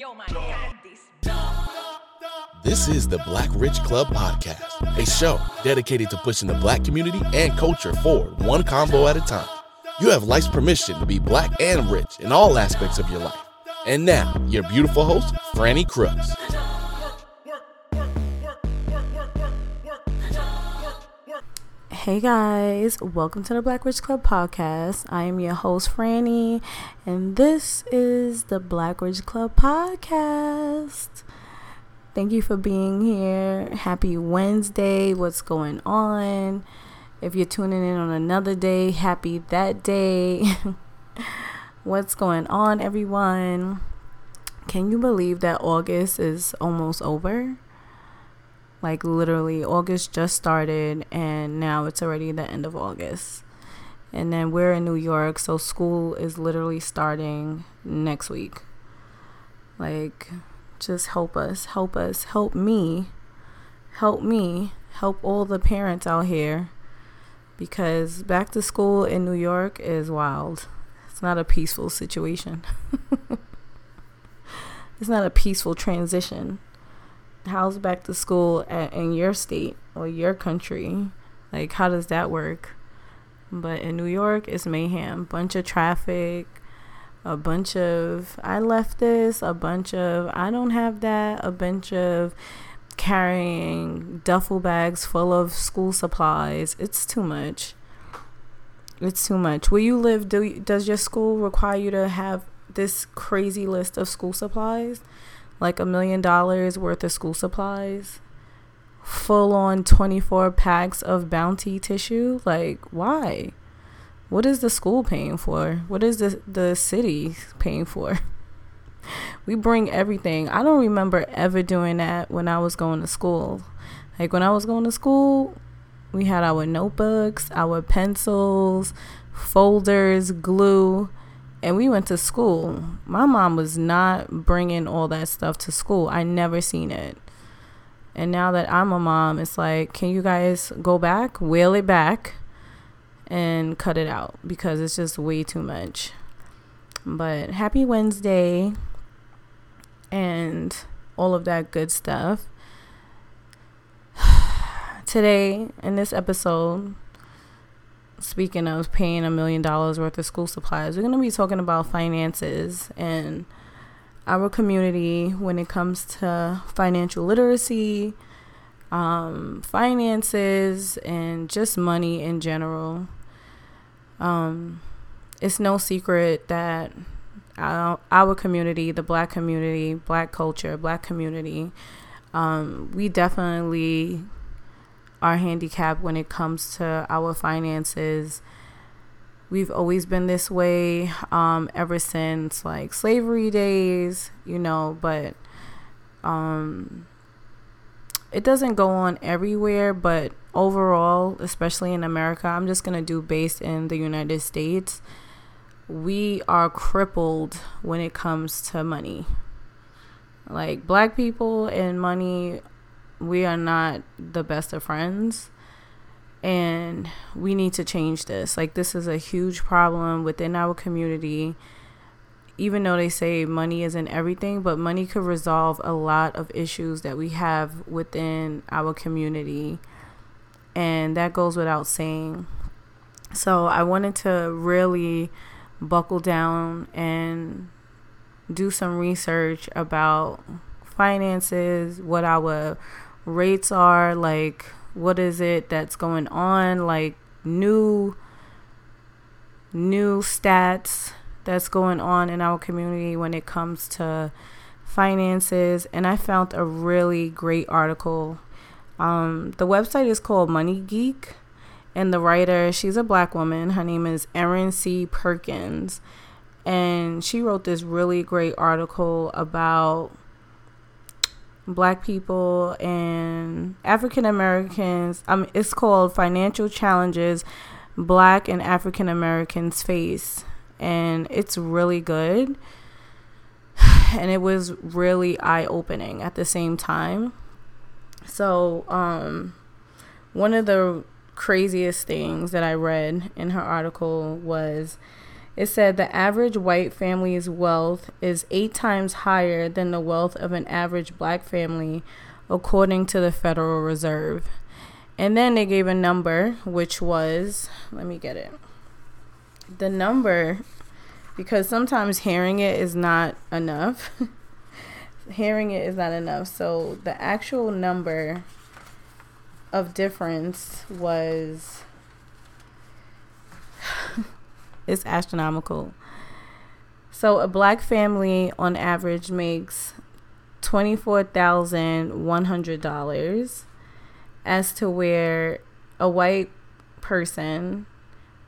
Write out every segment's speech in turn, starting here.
Yo, my God, this. Is the Black Rich Club Podcast, a show dedicated to pushing the black community and culture forward one combo at a time. You have life's permission to be black and rich in all aspects of your life. And now, your beautiful host, Franny Crooks. Hey guys, welcome to the Black Rich Club podcast. I am your host Franny, and this is the Black Rich Club podcast. Thank you for being here. Happy Wednesday. What's going on? If you're tuning in on another day, happy that day. What's going on, everyone? Can you believe that August is almost over? Like literally, August just started and now it's already the end of August. And then we're in New York, so school is literally starting next week. Like, just help us, help us, help me, help me, help all the parents out here. Because back to school in New York is wild. It's not a peaceful situation. it's not a peaceful transition how's back to school at, in your state or your country? Like, how does that work? But in New York, it's mayhem. Bunch of traffic, a bunch of I left this, a bunch of I don't have that, a bunch of carrying duffel bags full of school supplies. It's too much. It's too much. Where you live, do does your school require you to have this crazy list of school supplies? Like a million dollars worth of school supplies, full on 24 packs of bounty tissue. Like, why? What is the school paying for? What is the, the city paying for? we bring everything. I don't remember ever doing that when I was going to school. Like, when I was going to school, we had our notebooks, our pencils, folders, glue and we went to school. My mom was not bringing all that stuff to school. I never seen it. And now that I'm a mom, it's like, can you guys go back, wheel it back, and cut it out because it's just way too much. But happy Wednesday and all of that good stuff. Today, in this episode, speaking of paying a million dollars worth of school supplies, we're going to be talking about finances and our community when it comes to financial literacy, um, finances, and just money in general. Um, it's no secret that our, our community, the black community, black culture, black community, um, we definitely are handicap when it comes to our finances. We've always been this way um, ever since like slavery days, you know, but um, it doesn't go on everywhere, but overall, especially in America, I'm just going to do based in the United States. We are crippled when it comes to money. Like black people and money we are not the best of friends and we need to change this. Like, this is a huge problem within our community. Even though they say money isn't everything, but money could resolve a lot of issues that we have within our community. And that goes without saying. So, I wanted to really buckle down and do some research about finances, what our rates are, like what is it that's going on, like new new stats that's going on in our community when it comes to finances and I found a really great article. Um, the website is called Money Geek and the writer, she's a black woman. Her name is Erin C. Perkins. And she wrote this really great article about black people and African Americans. Um, it's called Financial Challenges Black and African Americans Face. And it's really good. And it was really eye opening at the same time. So, um, one of the craziest things that I read in her article was it said the average white family's wealth is eight times higher than the wealth of an average black family, according to the Federal Reserve. And then they gave a number, which was, let me get it. The number, because sometimes hearing it is not enough. hearing it is not enough. So the actual number of difference was it's astronomical. So a black family on average makes twenty four thousand one hundred dollars, as to where a white person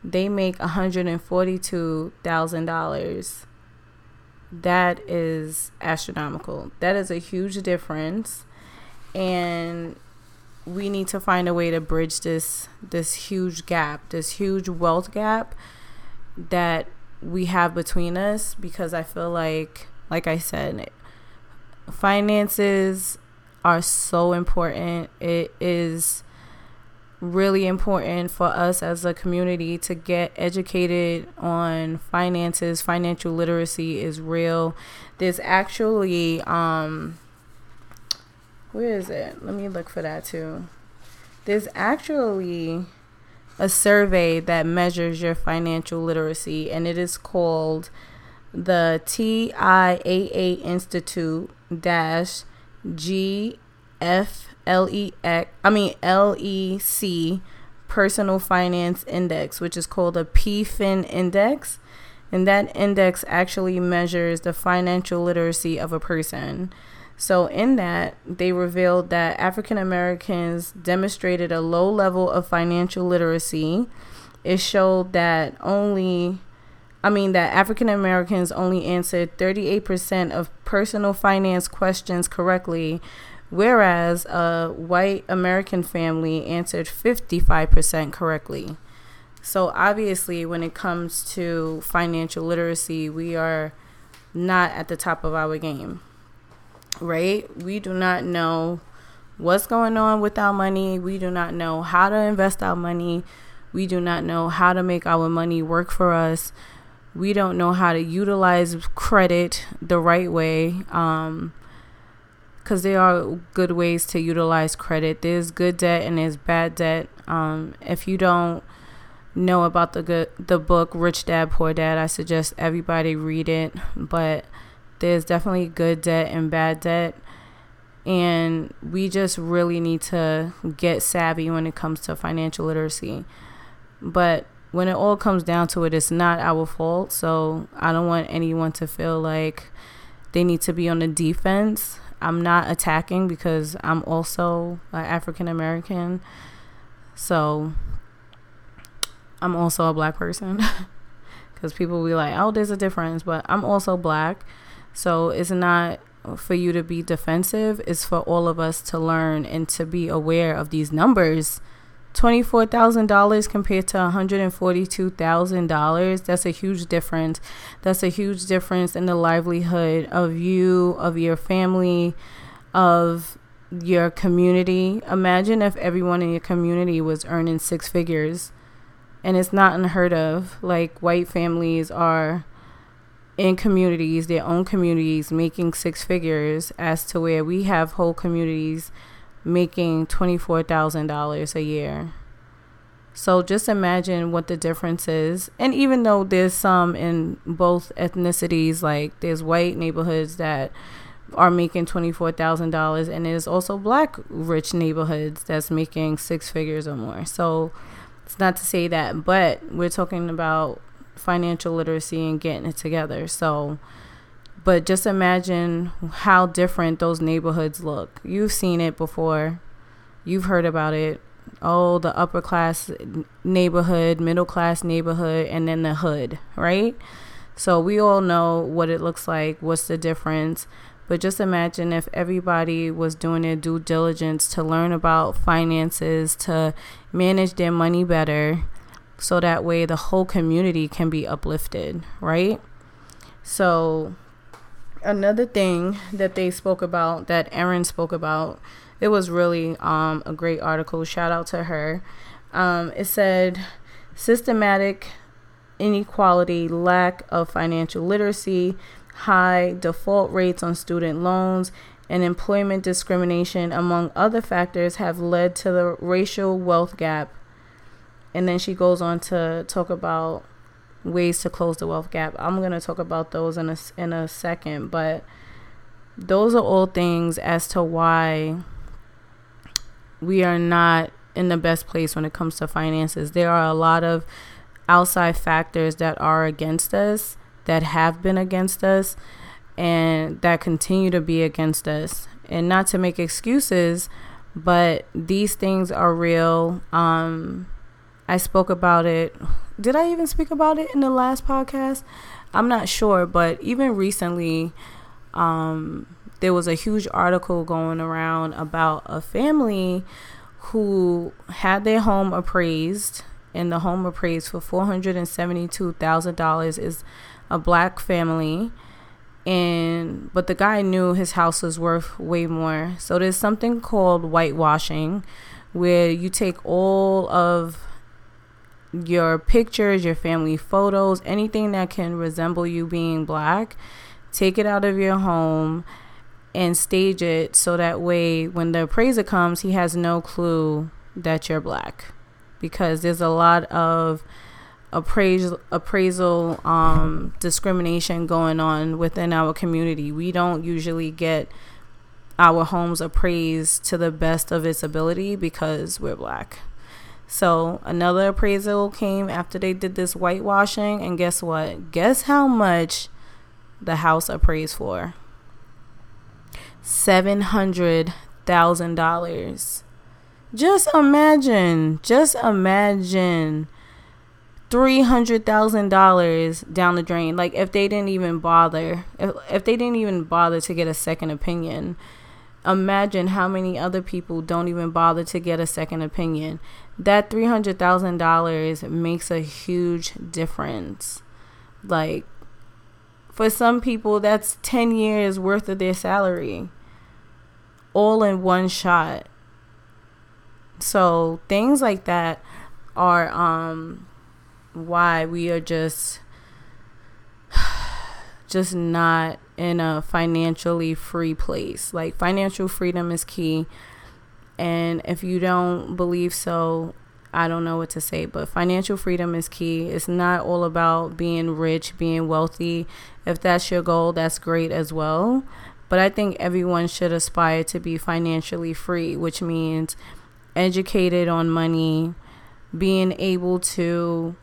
they make one hundred and forty two thousand dollars. That is astronomical. That is a huge difference, and we need to find a way to bridge this this huge gap, this huge wealth gap that we have between us because I feel like like I said finances are so important. It is really important for us as a community to get educated on finances. Financial literacy is real. There's actually um where is it? Let me look for that too. There's actually a survey that measures your financial literacy, and it is called the TIAA Institute dash G F L E X I mean L E C Personal Finance Index, which is called a PFIN Index. And that index actually measures the financial literacy of a person. So, in that, they revealed that African Americans demonstrated a low level of financial literacy. It showed that only, I mean, that African Americans only answered 38% of personal finance questions correctly, whereas a white American family answered 55% correctly. So, obviously, when it comes to financial literacy, we are not at the top of our game right? We do not know what's going on with our money. We do not know how to invest our money. We do not know how to make our money work for us. We don't know how to utilize credit the right way. Um, because there are good ways to utilize credit. There's good debt and there's bad debt. Um, if you don't know about the good the book Rich Dad Poor Dad, I suggest everybody read it. But there's definitely good debt and bad debt. And we just really need to get savvy when it comes to financial literacy. But when it all comes down to it, it's not our fault. So I don't want anyone to feel like they need to be on the defense. I'm not attacking because I'm also African American. So I'm also a black person. Because people will be like, oh, there's a difference. But I'm also black. So it's not for you to be defensive, it's for all of us to learn and to be aware of these numbers. $24,000 compared to $142,000. That's a huge difference. That's a huge difference in the livelihood of you, of your family, of your community. Imagine if everyone in your community was earning six figures. And it's not unheard of. Like, white families are in communities, their own communities, making six figures, as to where we have whole communities making $24,000 a year. So just imagine what the difference is. And even though there's some in both ethnicities, like there's white neighborhoods that are making $24,000 and there's also black rich neighborhoods that's making six figures or more. So it's not to say that, but we're talking about financial literacy and getting it together. So, but just imagine how different those neighborhoods look. You've seen it before, you've heard about it. Oh, the upper class neighborhood, middle class neighborhood, and then the hood, right? So we all know what it looks like, what's the difference. But just imagine if everybody was doing their due diligence to learn about finances, to manage their money better, so that way the whole community can be uplifted, right? So, another thing that they spoke about, that Erin spoke about, it was really um, a great article. Shout out to her. Um, it said systematic inequality, lack of financial literacy, high default rates on student loans, and employment discrimination, among other factors, have led to the racial wealth gap. And then she goes on to talk about ways to close the wealth gap. I'm going to talk about those in a, in a second, but those are all things as to why we are not in the best place when it comes to finances. There are a lot of outside factors that are against us, that have been against us, and that continue to be against us. And not to make excuses, but these things are real. Um, I spoke about it. Did I even speak about it in the last podcast? I'm not sure, but even recently, um, there was a huge article going around about a family who had their home appraised, and the home appraised for $472,000 is a black family and but the guy knew his house was worth way more. So there's something called whitewashing where you take all of your pictures, your family photos, anything that can resemble you being black, take it out of your home and stage it so that way when the appraiser comes, he has no clue that you're black. Because there's a lot of appraisal appraisal um, discrimination going on within our community. We don't usually get our homes appraised to the best of its ability because we're black. So another appraisal came after they did this whitewashing, and guess what? Guess how much the house appraised for? Seven hundred thousand dollars. Just imagine, just imagine three hundred thousand dollars down the drain. Like if they didn't even bother, if, if they didn't even bother to get a second opinion, imagine how many other people don't even bother to get a second opinion that $300,000 makes a huge difference. Like, for some people, that's 10 years worth of their salary, all in one shot. So, things like that are um, why we are just just not in a financially free place. Like financial freedom is key. And if you don't believe so, I don't know what to say, but financial freedom is key. It's not all about being rich, being wealthy. If that's your goal, that's great as well. But I think everyone should aspire to be financially free, which means educated on money, being able to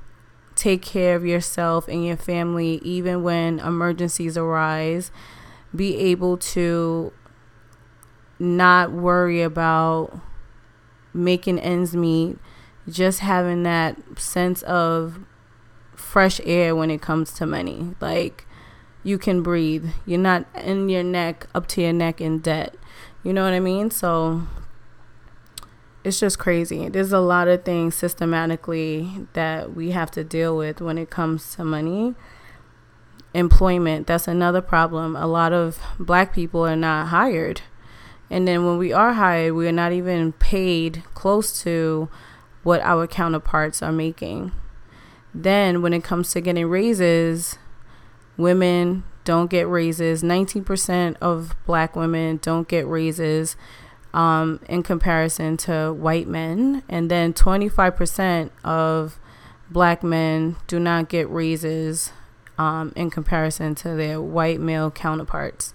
take care of yourself and your family even when emergencies arise, be able to not worry about making ends meet, just having that sense of fresh air when it comes to money. Like you can breathe. You're not in your neck up to your neck in debt. You know what I mean? So it's just crazy. There's a lot of things systematically that we have to deal with when it comes to money. Employment, that's another problem. A lot of black people are not hired and then when we are hired, we are not even paid close to what our counterparts are making. Then when it comes to getting raises, women don't get raises. 19% of black women don't get raises um, in comparison to white men. And then 25% of black men do not get raises um, in comparison to their white male counterparts.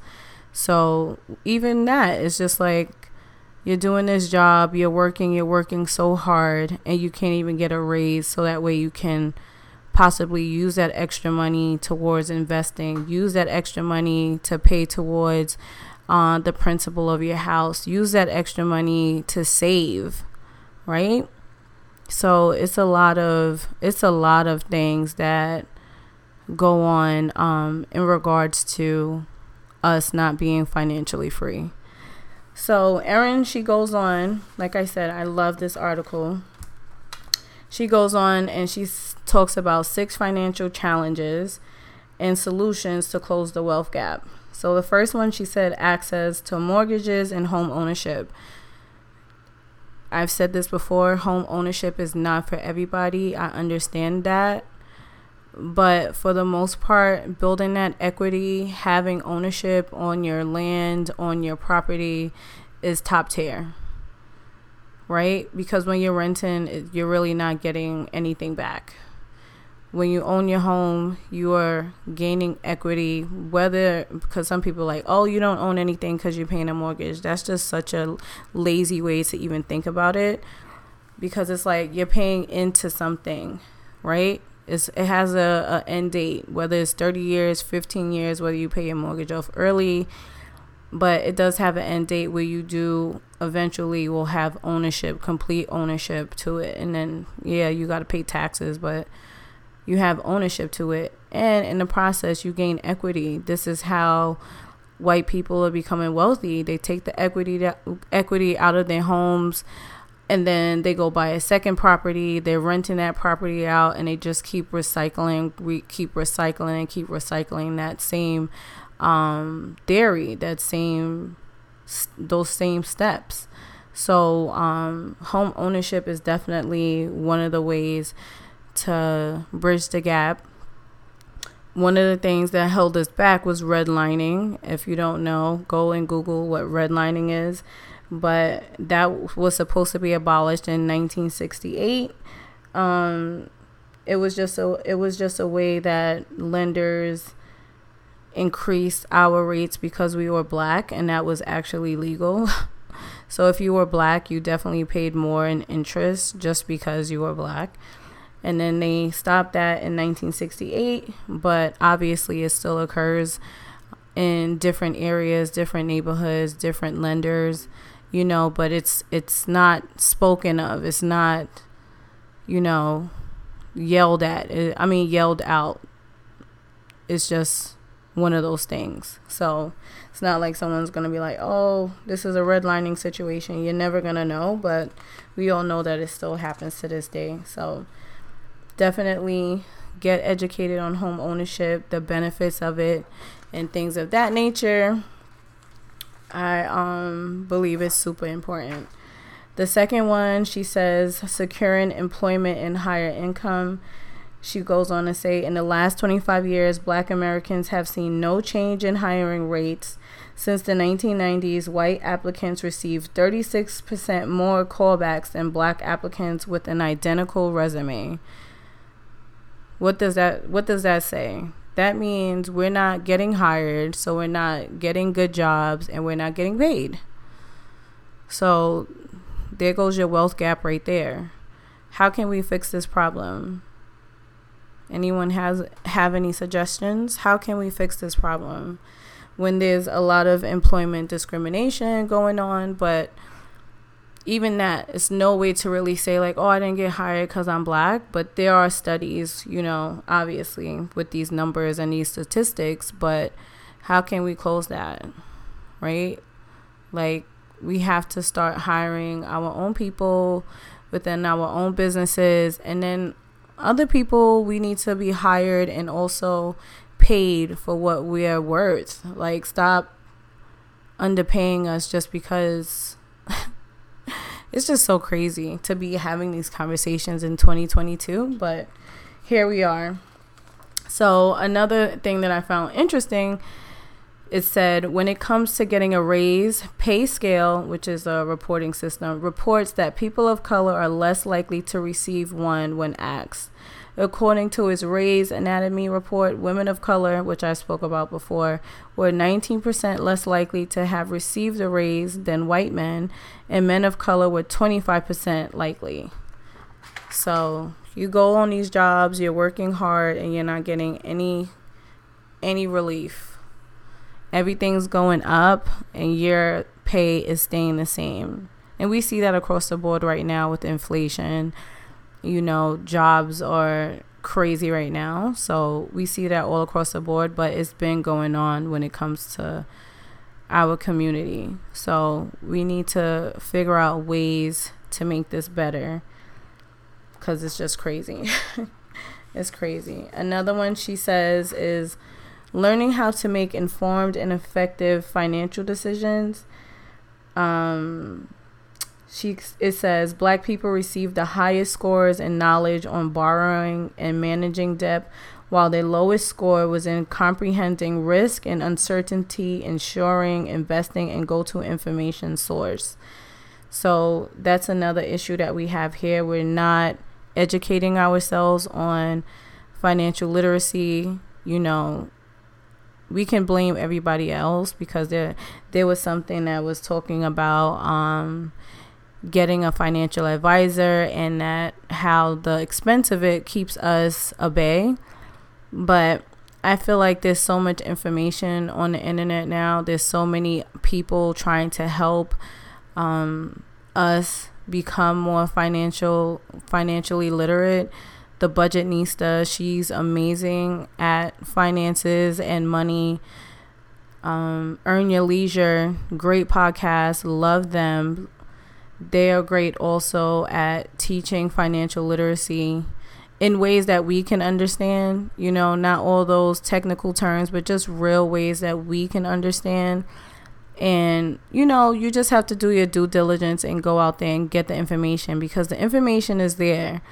So even that is just like you're doing this job, you're working, you're working so hard, and you can't even get a raise. So that way you can possibly use that extra money towards investing, use that extra money to pay towards uh, the principal of your house, use that extra money to save, right? So it's a lot of it's a lot of things that go on um, in regards to us not being financially free. So, Erin, she goes on, like I said, I love this article. She goes on and she talks about six financial challenges and solutions to close the wealth gap. So, the first one she said access to mortgages and home ownership. I've said this before home ownership is not for everybody. I understand that. but for the most part, building that equity, having ownership on your land, on your property is top tier. Right? Because when you're renting, you're really not getting anything back. When you own your home, you are gaining equity, whether because some people like, oh, you don't own anything because you're paying a mortgage. That's just such a lazy way to even think about it because it's like you're paying into something, right? It's, it has a, a end date, whether it's 30 years, 15 years, whether you pay your mortgage off early, but it does have an end date where you do eventually will have ownership, complete ownership to it. And then, yeah, you got to pay taxes, but you have ownership to it. And in the process, you gain equity. This is how white people are becoming wealthy. They take the equity, equity out of their homes and then they go buy a second property they're renting that property out and they just keep recycling re- keep recycling and keep recycling that same um, theory that same those same steps so um, home ownership is definitely one of the ways to bridge the gap one of the things that held us back was redlining if you don't know go and google what redlining is but that was supposed to be abolished in 1968. Um, it was just a it was just a way that lenders increased our rates because we were black, and that was actually legal. so if you were black, you definitely paid more in interest just because you were black. And then they stopped that in 1968, but obviously it still occurs in different areas, different neighborhoods, different lenders you know, but it's it's not spoken of. It's not, you know, yelled at. I mean, yelled out. It's just one of those things. So it's not like someone's gonna be like, "Oh, this is a redlining situation." You're never gonna know, but we all know that it still happens to this day. So definitely get educated on home ownership, the benefits of it, and things of that nature. I um, believe is super important. The second one, she says, securing employment and higher income. She goes on to say, in the last 25 years, black Americans have seen no change in hiring rates. Since the 1990s, white applicants received 36% more callbacks than black applicants with an identical resume. What does that what does that say? that means we're not getting hired, so we're not getting good jobs and we're not getting paid. So there goes your wealth gap right there. How can we fix this problem? Anyone has have any suggestions? How can we fix this problem when there's a lot of employment discrimination going on, but even that it's no way to really say like oh i didn't get hired because i'm black but there are studies you know obviously with these numbers and these statistics but how can we close that right? Like we have to start hiring our own people within our own businesses and then other people we need to be hired and also paid for what we are worth. Like stop underpaying us just because it's just so crazy to be having these conversations in 2022, but here we are. So, another thing that I found interesting it said when it comes to getting a raise, PayScale, which is a reporting system, reports that people of color are less likely to receive one when asked. According to its raise anatomy report, women of color, which I spoke about before, were 19% less likely to have received a raise than white men, and men of color were 25% likely. So you go on these jobs, you're working hard, and you're not getting any any relief. Everything's going up, and your pay is staying the same. And we see that across the board right now with inflation you know, jobs are crazy right now. So we see that all across the board, but it's been going on when it comes to our community. So we need to figure out ways to make this better because it's just crazy. it's crazy. Another one she says is learning how to make informed and effective financial decisions. Um, she it says black people receive the highest scores in knowledge on borrowing and managing debt while their lowest score was in comprehending risk and uncertainty, ensuring, investing, and go to information source. So that's another issue that we have here. We're not educating ourselves on financial literacy. You know, we can blame everybody else because there there was something that was talking about um, getting a financial advisor and that how the expense of it keeps us a bay but I feel like there's so much information on the internet now. There's so many people trying to help um, us become more financial financially literate. The Budgetnista, she's amazing at finances and money. Um, Earn Your Leisure, great podcast, love them. They are great also at teaching financial literacy in ways that we can understand, you know, not all those technical terms, but just real ways that we can understand. And, you know, you just have to do your due diligence and go out there and get the information because the information is there.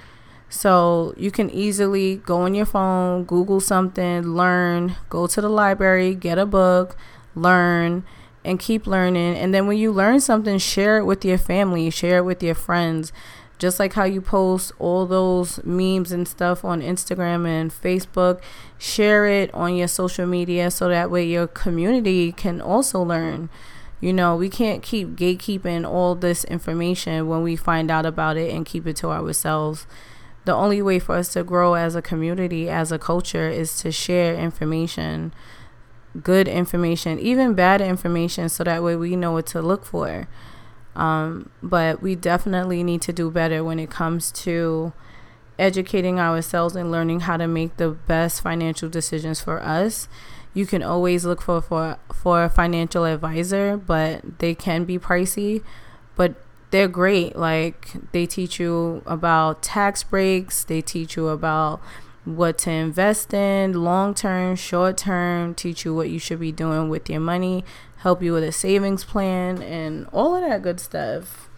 So you can easily go on your phone, Google something, learn, go to the library, get a book, learn, and keep learning. And then when you learn something, share it with your family, share it with your friends just like how you post all those memes and stuff on Instagram and Facebook, share it on your social media so that way your community can also learn. You know, we can't keep gatekeeping all this information when we find out about it and keep it to ourselves. The only way for us to grow as a community, as a culture, is to share information, good information, even bad information, so that way we know what to look for. Um, but we definitely need to do better when it comes to educating ourselves and learning how to make the best financial decisions for us. You can always look for for for a financial advisor, but they can be pricey, but they're great. Like they teach you about tax breaks, they teach you about what to invest in long term, short term, teach you what you should be doing with your money, help you with a savings plan and all of that good stuff.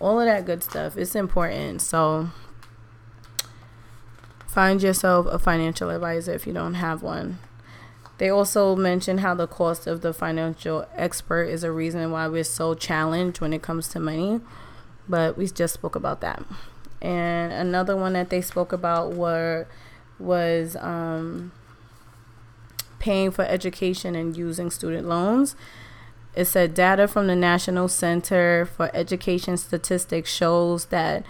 All of that good stuff. It's important. So find yourself a financial advisor if you don't have one. They also mention how the cost of the financial expert is a reason why we're so challenged when it comes to money. But we just spoke about that. And another one that they spoke about were was um, paying for education and using student loans. It said data from the National Center for Education Statistics shows that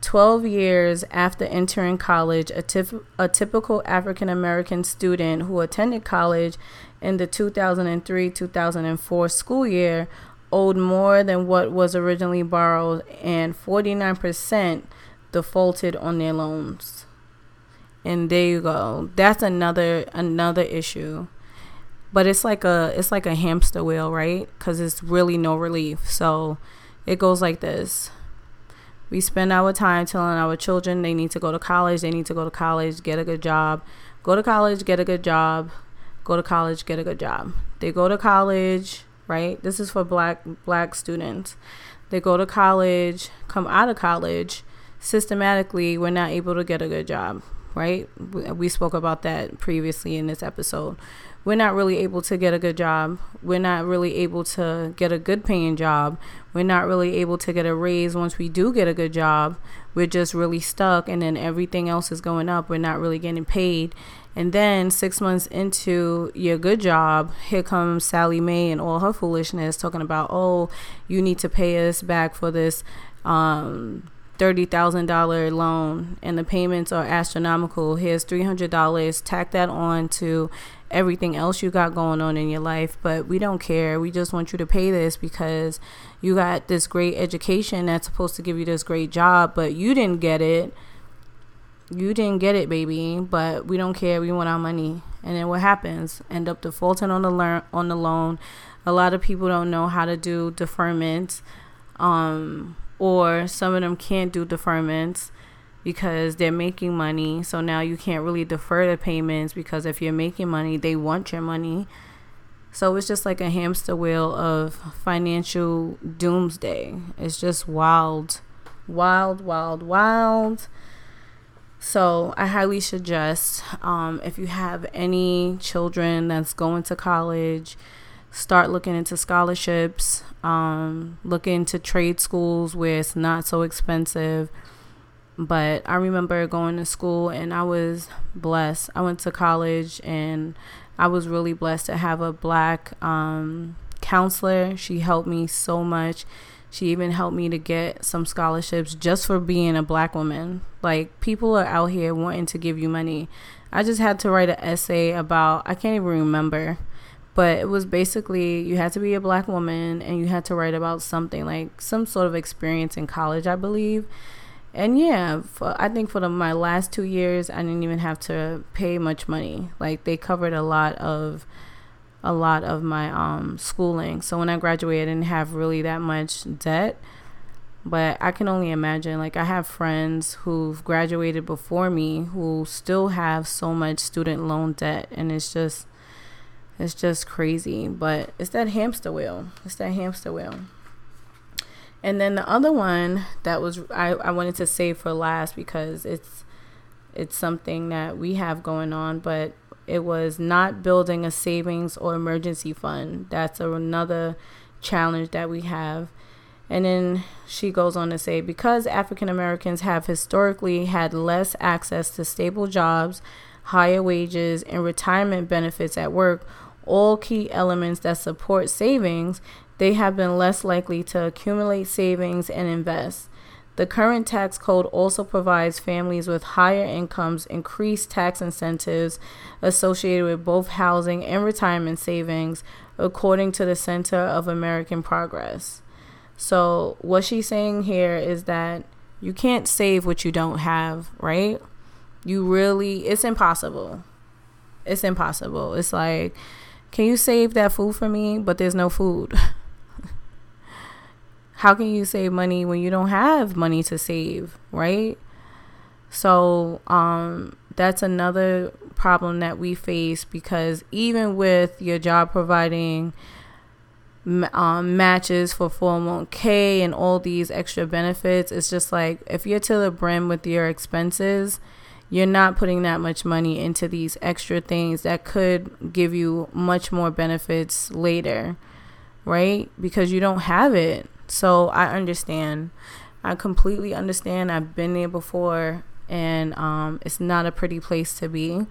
12 years after entering college, a, tif- a typical African American student who attended college in the 2003 2004 school year owed more than what was originally borrowed, and 49% defaulted on their loans. And there you go. That's another another issue. But it's like a it's like a hamster wheel right? Because it's really no relief. So it goes like this. We spend our time telling our children they need to go to college they need to go to college get a good job. Go to college get a good job. Go to college get a good job. They go to college right? This is for black black students. They go to college come out of college systematically we're not able to get a good job right we spoke about that previously in this episode we're not really able to get a good job. We're not really able to get a good paying job. We're not really able to get a raise once we do get a good job. We're just really stuck, and then everything else is going up. We're not really getting paid. And then six months into your good job, here comes Sallie Mae and all her foolishness talking about, oh, you need to pay us back for this um, $30,000 loan and the payments are astronomical. Here's $300. Tack that on to everything else you got going on in your life, but we don't care. We just want you to pay this because you got this great education that's supposed to give you this great job, but you didn't get it. You didn't get it, baby, but we don't care. We want our money. And then what happens? End up defaulting on the learn on the loan. A lot of people don't know how to do deferments. Um, or some of them can't do deferments because they're making money. So now you can't really defer the payments because if you're making money, they want your money. So it's just like a hamster wheel of financial doomsday. It's just wild, wild, wild, wild. So I highly suggest um, if you have any children that's going to college, start looking into scholarships, um, look into trade schools where it's not so expensive. But I remember going to school and I was blessed. I went to college and I was really blessed to have a black um, counselor. She helped me so much. She even helped me to get some scholarships just for being a black woman. Like, people are out here wanting to give you money. I just had to write an essay about, I can't even remember, but it was basically you had to be a black woman and you had to write about something like some sort of experience in college, I believe. And yeah, for, I think for the, my last two years, I didn't even have to pay much money. Like, they covered a lot of a lot of my um, schooling. So when I graduated, I didn't have really that much debt. But I can only imagine, like, I have friends who've graduated before me who still have so much student loan debt. And it's just, it's just crazy. But it's that hamster wheel. It's that hamster wheel. And then the other one that was, I, I wanted to save for last because it's, it's something that we have going on, but it was not building a savings or emergency fund. That's another challenge that we have. And then she goes on to say because African Americans have historically had less access to stable jobs, higher wages, and retirement benefits at work, all key elements that support savings, they have been less likely to accumulate savings and invest. The current tax code also provides families with higher incomes increased tax incentives associated with both housing and retirement savings, according to the Center of American Progress. So, what she's saying here is that you can't save what you don't have, right? You really, it's impossible. It's impossible. It's like, can you save that food for me? But there's no food. how can you save money when you don't have money to save, right? So, um, that's another problem that we face because even with your job providing um, matches for 401k and all these extra benefits, it's just like if you're to the brim with your expenses, you're not putting that much money into these extra things that could give you much more benefits later, right? Because you don't have it. So I understand. I completely understand. I've been there before and um, it's not a pretty place to be,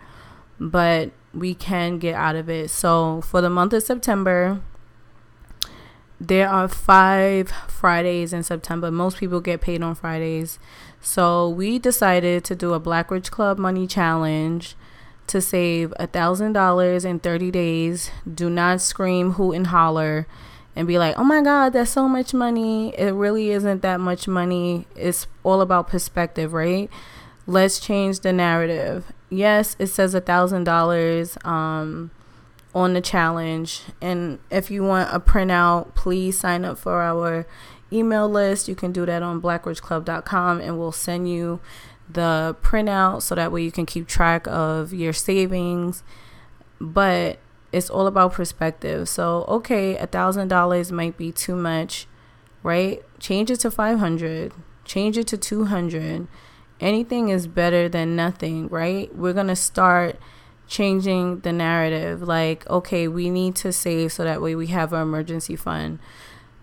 but we can get out of it. So for the month of September, there are five Fridays in September. Most people get paid on Fridays. So we decided to do a Black Rich Club money challenge to save a thousand dollars in 30 days. Do not scream, hoot, and holler and be like, oh my God, that's so much money. It really isn't that much money. It's all about perspective, right? Let's change the narrative. Yes, it says a thousand dollars um on the challenge. And if you want a printout, please sign up for our email list. You can do that on blackrichclub.com and we'll send you the printout so that way you can keep track of your savings. But it's all about perspective. So, okay, a thousand dollars might be too much, right? Change it to five hundred. Change it to two hundred. Anything is better than nothing, right? We're gonna start changing the narrative. Like, okay, we need to save so that way we have our emergency fund.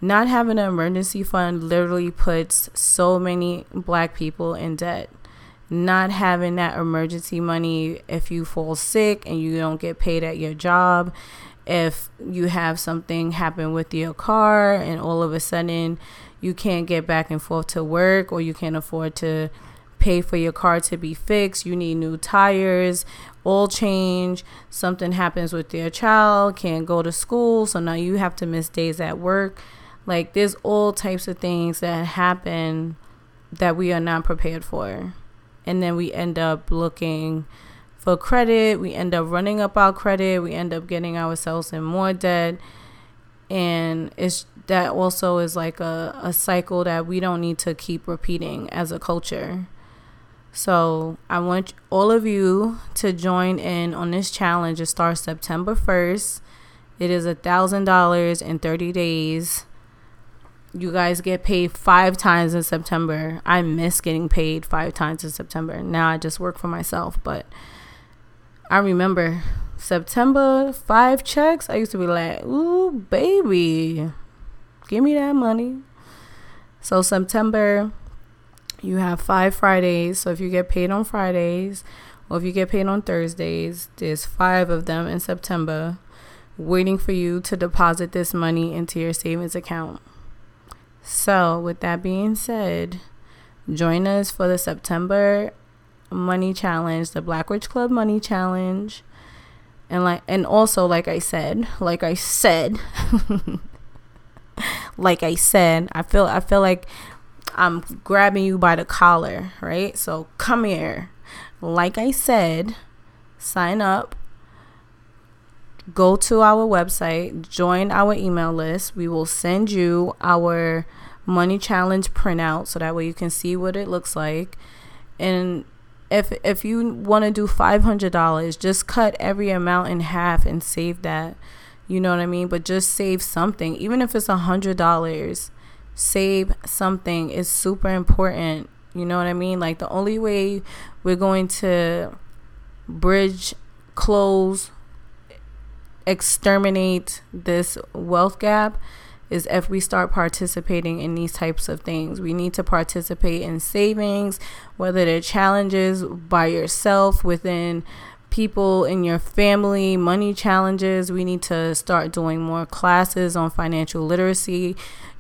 Not having an emergency fund literally puts so many black people in debt not having that emergency money if you fall sick and you don't get paid at your job, if you have something happen with your car and all of a sudden you can't get back and forth to work or you can't afford to pay for your car to be fixed, you need new tires, oil change, something happens with your child, can't go to school, so now you have to miss days at work. Like there's all types of things that happen that we are not prepared for and then we end up looking for credit. We end up running up our credit. We end up getting ourselves in more debt. And it's that also is like a, a cycle that we don't need to keep repeating as a culture. So I want all of you to join in on this challenge. It starts September 1st. It is a thousand dollars in 30 days you guys get paid five times in September. I miss getting paid five times in September. Now I just work for myself, but I remember September five checks. I used to be like, "Ooh, baby, give me that money." So September, you have five Fridays. So if you get paid on Fridays, or if you get paid on Thursdays, there's five of them in September, waiting for you to deposit this money into your savings account. So, with that being said, join us for the September Money Challenge, the Black Rich Club Money Challenge. And like and also like I said, like I said, like I said, I feel I feel like I'm grabbing you by the collar, right? So come here. Like I said, sign up go to our website, join our email list. We will send you our money challenge printout so that way you can see what it looks like. And if if you want to do $500, just cut every amount in half and save that. You know what I mean? But just save something. Even if it's $100, save something is super important. You know what I mean? Like the only way we're going to bridge, close, exterminate this wealth gap is if we start participating in these types of things. We need to participate in savings, whether they're challenges by yourself within people in your family, money challenges. We need to start doing more classes on financial literacy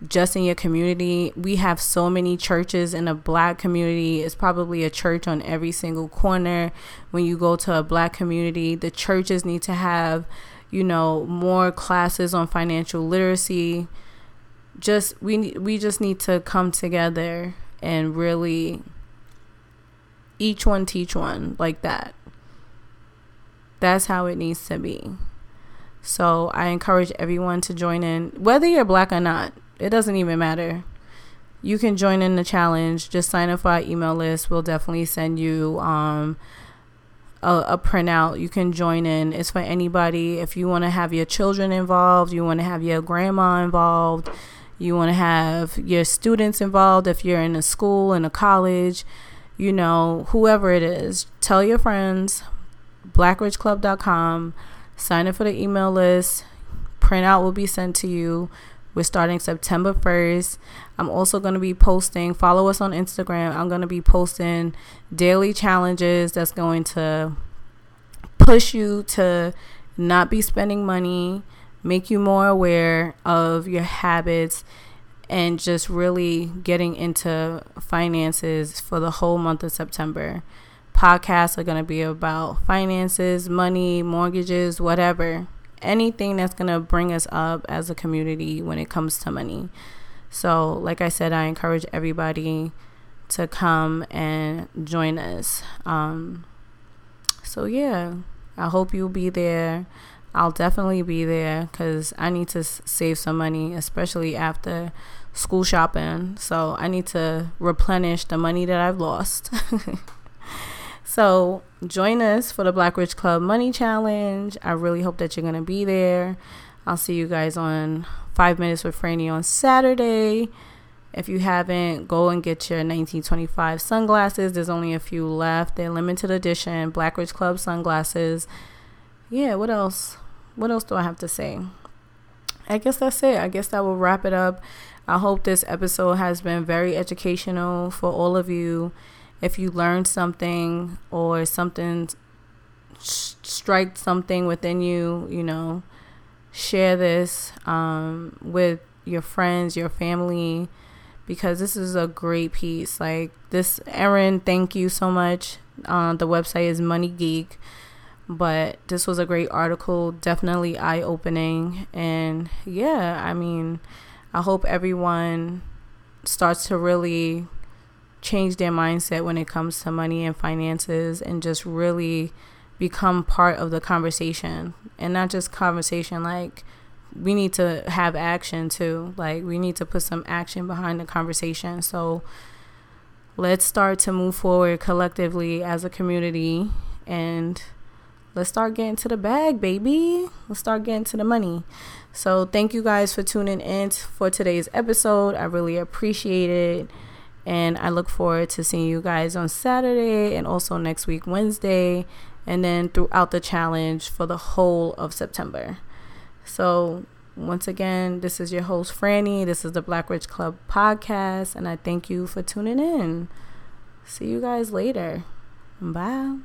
just in your community. We have so many churches in a black community. It's probably a church on every single corner. When you go to a black community, the churches need to have you know, more classes on financial literacy. Just we we just need to come together and really each one teach one like that. That's how it needs to be. So I encourage everyone to join in, whether you're black or not. It doesn't even matter. You can join in the challenge. Just sign up for our email list. We'll definitely send you um, a, a printout you can join in. It's for anybody. If you want to have your children involved, you want to have your grandma involved, you want to have your students involved. If you're in a school, in a college, you know, whoever it is, tell your friends, blackrichclub.com, sign up for the email list. Printout will be sent to you. We're starting September 1st. I'm also going to be posting, follow us on Instagram. I'm going to be posting daily challenges that's going to push you to not be spending money, make you more aware of your habits, and just really getting into finances for the whole month of September. Podcasts are going to be about finances, money, mortgages, whatever anything that's going to bring us up as a community when it comes to money. So, like I said, I encourage everybody to come and join us. Um, so, yeah, I hope you'll be there. I'll definitely be there because I need to save some money, especially after school shopping. So, I need to replenish the money that I've lost. So join us for the Black Rich Club Money Challenge. I really hope that you're going to be there. I'll see you guys on Five Minutes with Franny on Saturday. If you haven't, go and get your 1925 sunglasses. There's only a few left. They're limited edition Black Club sunglasses. Yeah, what else? What else do I have to say? I guess that's it. I guess that will wrap it up. I hope this episode has been very educational for all of you if you learned something or something strike something within you, you know, share this um, with your friends, your family, because this is a great piece. Like this, Erin, thank you so much. Uh, the website is MoneyGeek, but this was a great article, definitely eye opening. And yeah, I mean, I hope everyone starts to really change their mindset when it comes to money and finances and just really become part of the conversation and not just conversation like we need to have action too like we need to put some action behind the conversation so let's start to move forward collectively as a community and let's start getting to the bag, baby. Let's start getting to the money. So, thank you guys for tuning in for today's episode. I really appreciate it. And I look forward to seeing you guys on Saturday and also next week, Wednesday, and then throughout the challenge for the whole of September. So, once again, this is your host, Franny. This is the Black Rich Club podcast, and I thank you for tuning in. See you guys later. Bye.